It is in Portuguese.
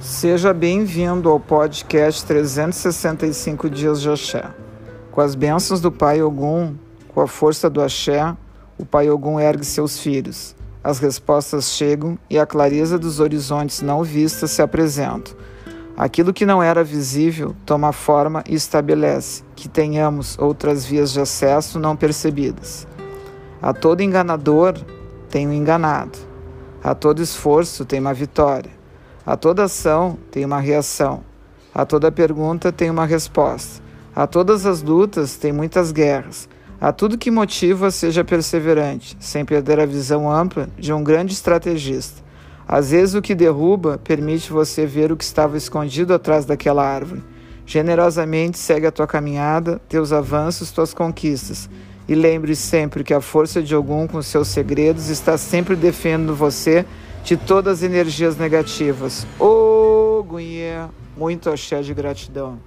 Seja bem-vindo ao podcast 365 Dias de Axé. Com as bênçãos do Pai Ogum, com a força do Axé, o Pai Ogum ergue seus filhos. As respostas chegam e a clareza dos horizontes não vistas se apresenta. Aquilo que não era visível toma forma e estabelece que tenhamos outras vias de acesso não percebidas. A todo enganador tem um enganado. A todo esforço tem uma vitória. A toda ação tem uma reação. A toda pergunta tem uma resposta. A todas as lutas tem muitas guerras. A tudo que motiva, seja perseverante, sem perder a visão ampla de um grande estrategista. Às vezes, o que derruba permite você ver o que estava escondido atrás daquela árvore. Generosamente segue a tua caminhada, teus avanços, tuas conquistas. E lembre sempre que a força de algum com seus segredos está sempre defendendo você de todas as energias negativas. Ô, oh, Gunhê, muito axé de gratidão.